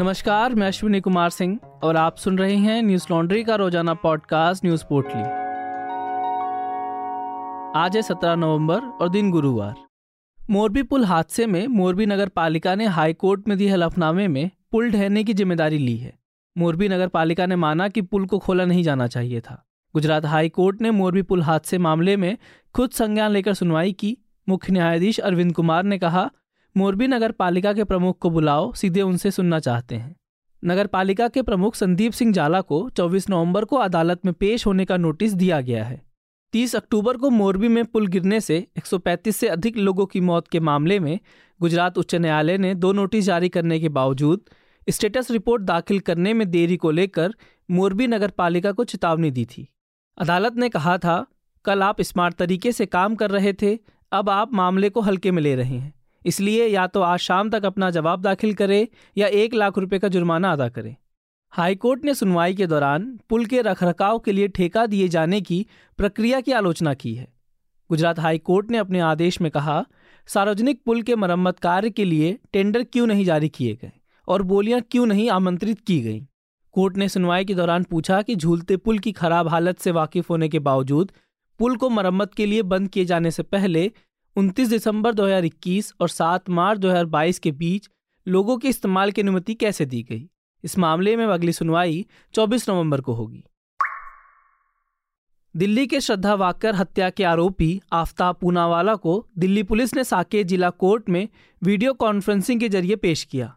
नमस्कार, मैं अश्विनी कुमार सिंह और आप सुन रहे हैं न्यूज़ लॉन्ड्री का रोज़ाना पॉडकास्ट न्यूज़ पोर्टली। आज है सत्रह नवंबर और दिन गुरुवार। मोरबी पुल हादसे में मोरबी नगर पालिका ने हाई कोर्ट में दिए हलफनामे में पुल ढहने की ज़िम्मेदारी ली है। मोरबी नगर पालिका ने माना कि पुल को खोला नहीं जाना चाहिए था। गुजरात हाई कोर्ट ने मोरबी पुल हादसे मामले में खुद संज्ञान लेकर सुनवाई की। मुख्य न्यायाधीश अरविंद कुमार ने कहा मोरबी नगर पालिका के प्रमुख को बुलाओ, सीधे उनसे सुनना चाहते हैं। नगर पालिका के प्रमुख संदीप सिंह जाला को 24 नवंबर को अदालत में पेश होने का नोटिस दिया गया है। 30 अक्टूबर को मोरबी में पुल गिरने से 135 से अधिक लोगों की मौत के मामले में गुजरात उच्च न्यायालय ने दो नोटिस जारी करने के बावजूद स्टेटस रिपोर्ट दाखिल करने में देरी को लेकर मोरबी नगर पालिका को चेतावनी दी थी। अदालत ने कहा था, कल आप स्मार्ट तरीके से काम कर रहे थे, अब आप मामले को हल्के में ले रहे हैं। इसलिए या तो आज शाम तक अपना जवाब दाखिल करें या एक लाख रुपए का जुर्माना अदा करें। हाईकोर्ट ने सुनवाई के दौरान पुल के रखरखाव के लिए ठेका दिए जाने की प्रक्रिया की आलोचना की है। गुजरात हाईकोर्ट ने अपने आदेश में कहा, सार्वजनिक पुल के मरम्मत कार्य के लिए टेंडर क्यों नहीं जारी किए गए और बोलियाँ क्यों नहीं आमंत्रित की गईं? कोर्ट ने सुनवाई के दौरान पूछा कि झूलते पुल की खराब हालत से वाकिफ होने के बावजूद पुल को मरम्मत के लिए बंद किए जाने से पहले 29 दिसंबर 2021 और 7 मार्च 2022 के बीच लोगों के इस्तेमाल की अनुमति कैसे दी गई? इस मामले में अगली सुनवाई 24 नवंबर को होगी। दिल्ली के श्रद्धा वाकर हत्या के आरोपी आफ्ताब पूनावाला को दिल्ली पुलिस ने साकेत जिला कोर्ट में वीडियो कॉन्फ्रेंसिंग के ज़रिए पेश किया।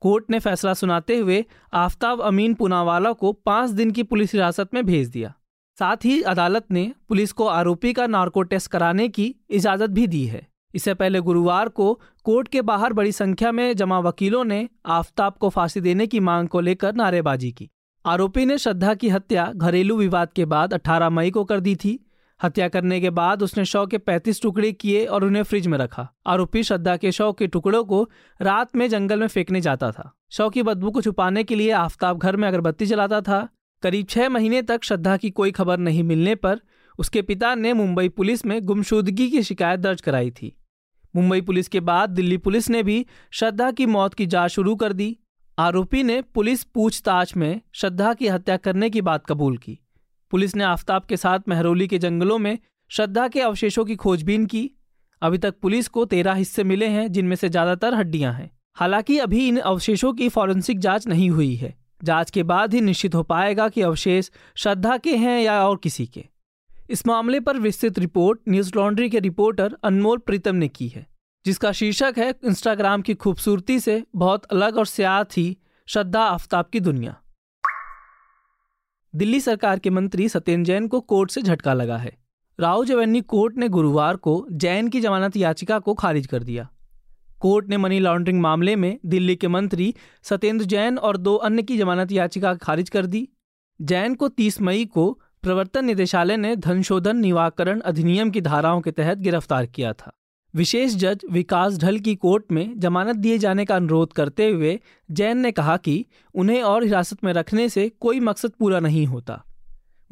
कोर्ट ने फैसला सुनाते हुए आफ्ताब अमीन पूनावाला को पाँच दिन की पुलिस हिरासत में भेज दिया। साथ ही अदालत ने पुलिस को आरोपी का नार्को टेस्ट कराने की इजाज़त भी दी है। इससे पहले गुरुवार को कोर्ट के बाहर बड़ी संख्या में जमा वकीलों ने आफ्ताब को फांसी देने की मांग को लेकर नारेबाजी की। आरोपी ने श्रद्धा की हत्या, घरेलू विवाद के बाद 18 मई को कर दी थी। हत्या करने के बाद उसने शव के 35 टुकड़े किए और उन्हें फ्रिज में रखा। आरोपी श्रद्धा के शव के टुकड़ों को रात में जंगल में फेंकने जाता था। शव की बदबू को छुपाने के लिए आफ्ताब घर में अगरबत्ती जलाता था। करीब छह महीने तक श्रद्धा की कोई खबर नहीं मिलने पर उसके पिता ने मुंबई पुलिस में गुमशुदगी की शिकायत दर्ज कराई थी। मुंबई पुलिस के बाद दिल्ली पुलिस ने भी श्रद्धा की मौत की जाँच शुरू कर दी। आरोपी ने पुलिस पूछताछ में श्रद्धा की हत्या करने की बात कबूल की। पुलिस ने आफ्ताब के साथ महरौली के जंगलों में श्रद्धा के अवशेषों की खोजबीन की। अभी तक पुलिस को तेरह हिस्से मिले हैं, जिनमें से ज़्यादातर हड्डियाँ हैं। हालाँकि अभी इन अवशेषों की फॉरेंसिक जाँच नहीं हुई है। जाँच के बाद ही निश्चित हो पाएगा कि अवशेष श्रद्धा के हैं या और किसी के। इस मामले पर विस्तृत रिपोर्ट न्यूज़ लॉन्ड्री के रिपोर्टर अनमोल प्रीतम ने की है, जिसका शीर्षक है, इंस्टाग्राम की खूबसूरती से बहुत अलग और स्याह थी श्रद्धा आफ्ताब की दुनिया। दिल्ली सरकार के मंत्री सत्येंद्र जैन को कोर्ट से झटका लगा है। राव जवन्नी कोर्ट ने गुरुवार को जैन की जमानत याचिका को खारिज कर दिया। कोर्ट ने मनी लॉन्ड्रिंग मामले में दिल्ली के मंत्री सत्येंद्र जैन और दो अन्य की जमानत याचिका खारिज कर दी। जैन को 30 मई को प्रवर्तन निदेशालय ने धनशोधन निवाकरण अधिनियम की धाराओं के तहत गिरफ़्तार किया था। विशेष जज विकास ढल की कोर्ट में जमानत दिए जाने का अनुरोध करते हुए जैन ने कहा कि उन्हें और हिरासत में रखने से कोई मकसद पूरा नहीं होता।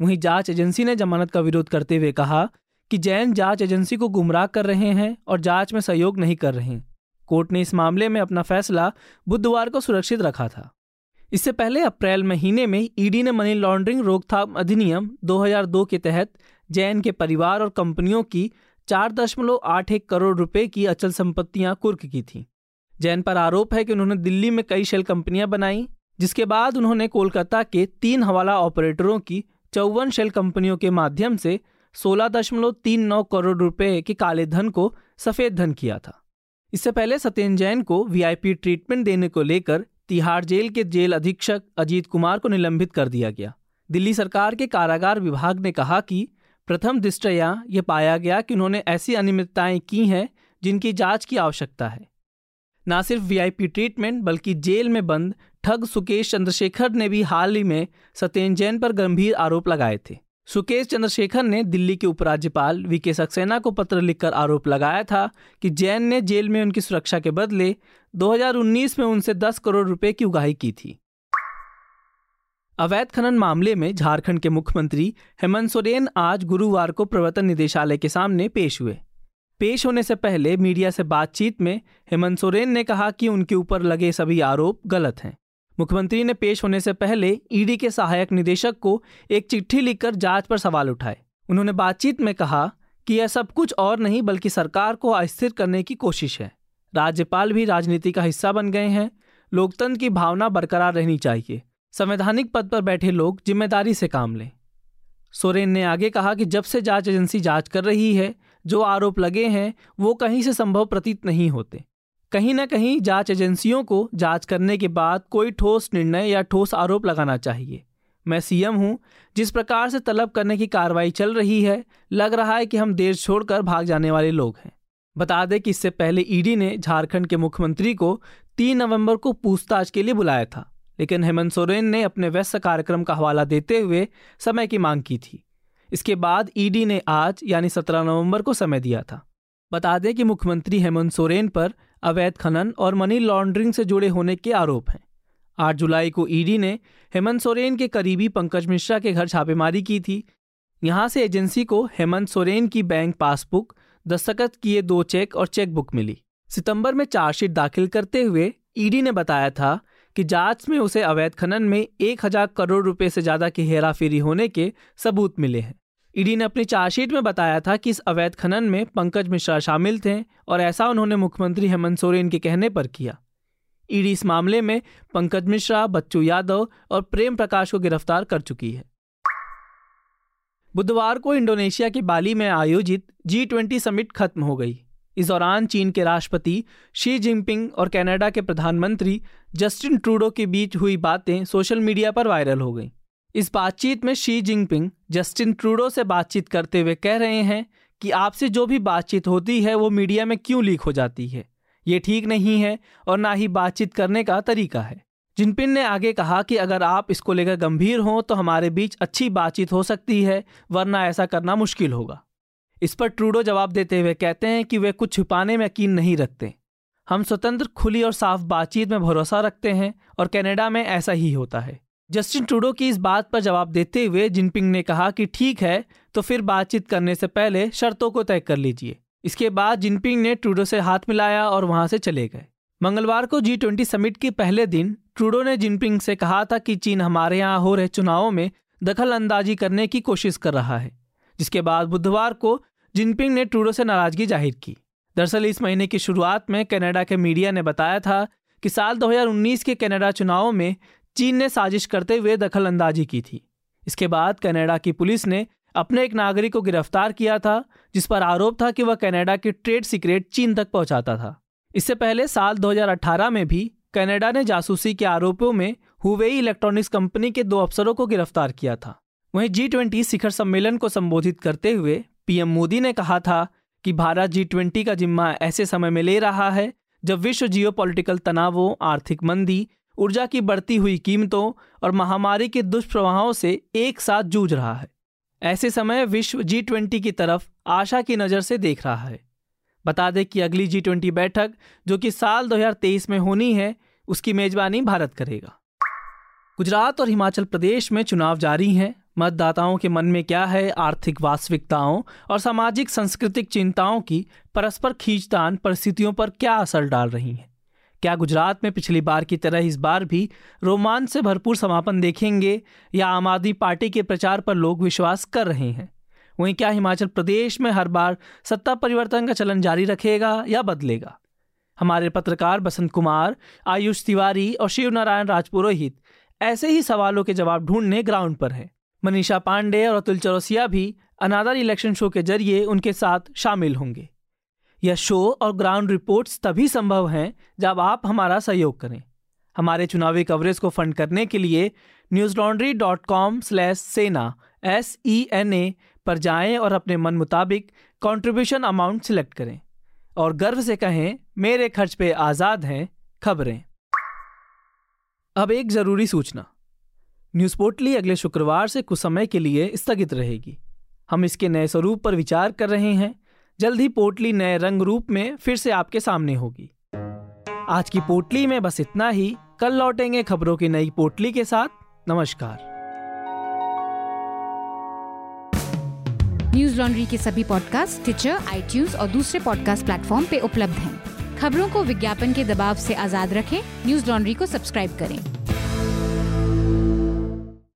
वहीं जाँच एजेंसी ने जमानत का विरोध करते हुए कहा कि जैन जाँच एजेंसी को गुमराह कर रहे हैं और जाँच में सहयोग नहीं कर रहे हैं। कोर्ट ने इस मामले में अपना फैसला बुधवार को सुरक्षित रखा था। इससे पहले अप्रैल महीने में ईडी ने मनी लॉन्ड्रिंग रोकथाम अधिनियम 2002 के तहत जैन के परिवार और कंपनियों की चार दशमलव आठ एक करोड़ रुपए की अचल संपत्तियाँ कुर्क की थी। जैन पर आरोप है कि उन्होंने दिल्ली में कई शेल कंपनियाँ बनाई, जिसके बाद उन्होंने कोलकाता के तीन हवाला ऑपरेटरों की चौवन शेल कंपनियों के माध्यम से सोलह दशमलव तीन नौ करोड़ रुपए के काले धन को सफ़ेद धन किया था। इससे पहले सत्येंद्र जैन को वीआईपी ट्रीटमेंट देने को लेकर तिहाड़ जेल के जेल अधीक्षक अजीत कुमार को निलंबित कर दिया गया। दिल्ली सरकार के कारागार विभाग ने कहा कि प्रथम दृष्टया ये पाया गया कि उन्होंने ऐसी अनियमितताएँ की हैं जिनकी जाँच की आवश्यकता है। न सिर्फ़ वीआईपी ट्रीटमेंट बल्कि जेल में बंद ठग सुकेश चंद्रशेखर ने भी हाल ही में सत्येंद्र जैन पर गंभीर आरोप लगाए थे। सुकेश चंद्रशेखर ने दिल्ली के उपराज्यपाल वी के सक्सेना को पत्र लिखकर आरोप लगाया था कि जैन ने जेल में उनकी सुरक्षा के बदले 2019 में उनसे 10 करोड़ रुपए की उगाही की थी। अवैध खनन मामले में झारखंड के मुख्यमंत्री हेमंत सोरेन आज गुरुवार को प्रवर्तन निदेशालय के सामने पेश हुए। पेश होने से पहले मीडिया से बातचीत में हेमंत सोरेन ने कहा कि उनके ऊपर लगे सभी आरोप गलत हैं। मुख्यमंत्री ने पेश होने से पहले ईडी के सहायक निदेशक को एक चिट्ठी लिखकर जाँच पर सवाल उठाए। उन्होंने बातचीत में कहा कि यह सब कुछ और नहीं बल्कि सरकार को अस्थिर करने की कोशिश है। राज्यपाल भी राजनीति का हिस्सा बन गए हैं। लोकतंत्र की भावना बरकरार रहनी चाहिए। संवैधानिक पद पर बैठे लोग ज़िम्मेदारी से काम लें। सोरेन ने आगे कहा कि जब से जाँच एजेंसी जाँच कर रही है, जो आरोप लगे हैं, वो कहीं से संभव प्रतीत नहीं होते। कहीं ना कहीं जाँच एजेंसियों को जाँच करने के बाद कोई ठोस निर्णय या ठोस आरोप लगाना चाहिए। मैं सीएम हूँ, जिस प्रकार से तलब करने की कार्रवाई चल रही है, लग रहा है कि हम देश छोड़कर भाग जाने वाले लोग हैं। बता दें कि इससे पहले ईडी ने झारखंड के मुख्यमंत्री को तीन नवंबर को पूछताछ के लिए बुलाया था, लेकिन हेमंत सोरेन ने अपने व्यस्त कार्यक्रम का हवाला देते हुए समय की मांग की थी। इसके बाद ईडी ने आज, यानी 17 नवंबर को समय दिया था। बता दें कि मुख्यमंत्री हेमंत सोरेन पर अवैध खनन और मनी लॉन्ड्रिंग से जुड़े होने के आरोप हैं। आठ जुलाई को ईडी ने हेमंत सोरेन के करीबी पंकज मिश्रा के घर छापेमारी की थी। यहाँ से एजेंसी को हेमंत सोरेन की बैंक पासबुक, दस्तखत किए दो चेक और चेकबुक मिली। सितंबर में चार्जशीट दाखिल करते हुए ईडी ने बताया था कि जाँच में उसे अवैध खनन में एक हज़ार करोड़ रुपए से ज़्यादा की हेराफेरी होने के सबूत मिले हैं। ईडी ने अपनी चार्जशीट में बताया था कि इस अवैध खनन में पंकज मिश्रा शामिल थे और ऐसा उन्होंने मुख्यमंत्री हेमंत सोरेन के कहने पर किया। ईडी इस मामले में पंकज मिश्रा, बच्चू यादव और प्रेम प्रकाश को गिरफ़्तार कर चुकी है। बुधवार को इंडोनेशिया के बाली में आयोजित जी ट्वेंटी समिट खत्म हो गई। इस दौरान चीन के राष्ट्रपति शी जिनपिंग और कनाडा के प्रधानमंत्री जस्टिन ट्रूडो के बीच हुई बातें सोशल मीडिया पर वायरल हो गईं। इस बातचीत में शी जिनपिंग जस्टिन ट्रूडो से बातचीत करते हुए कह रहे हैं कि आपसे जो भी बातचीत होती है वो मीडिया में क्यों लीक हो जाती है? ये ठीक नहीं है और ना ही बातचीत करने का तरीका है। जिनपिंग ने आगे कहा कि अगर आप इसको लेकर गंभीर हों तो हमारे बीच अच्छी बातचीत हो सकती है, वरना ऐसा करना मुश्किल होगा। इस पर ट्रूडो जवाब देते हुए कहते हैं कि वे कुछ छुपाने में यकीन नहीं रखते। हम स्वतंत्र, खुली और साफ़ बातचीत में भरोसा रखते हैं और कनाडा में ऐसा ही होता है। जस्टिन ट्रूडो की इस बात पर जवाब देते हुए जिनपिंग ने कहा कि ठीक है तो फिर बातचीत करने से पहले शर्तों को तय कर लीजिए। इसके बाद जिनपिंग ने ट्रूडो से हाथ मिलाया और वहाँ से चले गए। मंगलवार को जी ट्वेंटी समिट के पहले दिन, ट्रूडो ने जिनपिंग से कहा था कि चीन हमारे यहाँ हो रहे चुनावों में दखल अंदाजी करने की कोशिश कर रहा है, जिसके बाद बुधवार को जिनपिंग ने ट्रूडो से नाराज़गी ज़ाहिर की। दरअसल इस महीने की शुरुआत में कनाडा के मीडिया ने बताया था कि साल 2019 के कनाडा चुनावों में चीन ने साजिश करते हुए दखल अंदाजी की थी। इसके बाद कनाडा की पुलिस ने अपने एक नागरिक को गिरफ़्तार किया था, जिस पर आरोप था कि वह कनाडा के ट्रेड सीक्रेट चीन तक पहुंचाता था। इससे पहले साल 2018 में भी कनाडा ने जासूसी के आरोपों में हुवेई इलेक्ट्रॉनिक्स कंपनी के दो अफसरों को गिरफ़्तार किया था। वहीं जी ट्वेंटी शिखर सम्मेलन को संबोधित करते हुए पीएम मोदी ने कहा था कि भारत जी ट्वेंटी का जिम्मा ऐसे समय में ले रहा है, जब विश्व जियो तनावों, आर्थिक मंदी ऊर्जा की बढ़ती हुई कीमतों और महामारी के दुष्प्रभावों से एक साथ जूझ रहा है। ऐसे समय विश्व जी ट्वेंटी की तरफ़ आशा की नज़र से देख रहा है। बता दें कि अगली जी ट्वेंटी बैठक, जो कि साल 2023 में होनी है, उसकी मेजबानी भारत करेगा। गुजरात और हिमाचल प्रदेश में चुनाव जारी हैं। मतदाताओं के मन में क्या है? आर्थिक वास्तविकताओं और सामाजिक, सांस्कृतिक चिंताओं की परस्पर खींचतान परिस्थितियों पर क्या असर डाल रही हैं? क्या गुजरात में पिछली बार की तरह इस बार भी रोमांच से भरपूर समापन देखेंगे, या आम आदमी पार्टी के प्रचार पर लोग विश्वास कर रहे हैं? वहीं क्या हिमाचल प्रदेश में हर बार सत्ता परिवर्तन का चलन जारी रखेगा या बदलेगा? हमारे पत्रकार बसंत कुमार, आयुष तिवारी और शिव नारायण राजपुरोहित ऐसे ही सवालों के जवाब ढूँढने ग्राउंड पर है। मनीषा पांडे और अतुल चौरसिया भी अनादर इलेक्शन शो के ज़रिए उनके साथ शामिल होंगे। यह शो और ग्राउंड रिपोर्ट्स तभी संभव हैं जब आप हमारा सहयोग करें। हमारे चुनावी कवरेज को फंड करने के लिए Newslaundry dot com slash Sena S E N A पर जाएँ और अपने मन मुताबिक कंट्रीब्यूशन अमाउंट सिलेक्ट करें। और गर्व से कहें, मेरे खर्च पे आज़ाद हैं, खबरें। अब एक ज़रूरी सूचना। न्यूज़ पोर्टली अगले शुक्रवार से कुछ समय के लिए स्थगित रहेगी। हम इसके नए स्वरूप पर विचार कर रहे हैं। जल्द ही पोटली नए रंग रूप में फिर से आपके सामने होगी। आज की पोटली में बस इतना ही। कल लौटेंगे खबरों की नई पोटली के साथ। नमस्कार। न्यूज़ लॉन्ड्री के सभी पॉडकास्ट ट्विटर आई और दूसरे पॉडकास्ट प्लेटफॉर्म पे उपलब्ध हैं। खबरों को विज्ञापन के दबाव से आज़ाद रखें। न्यूज़ लॉन्ड्री को सब्सक्राइब करें।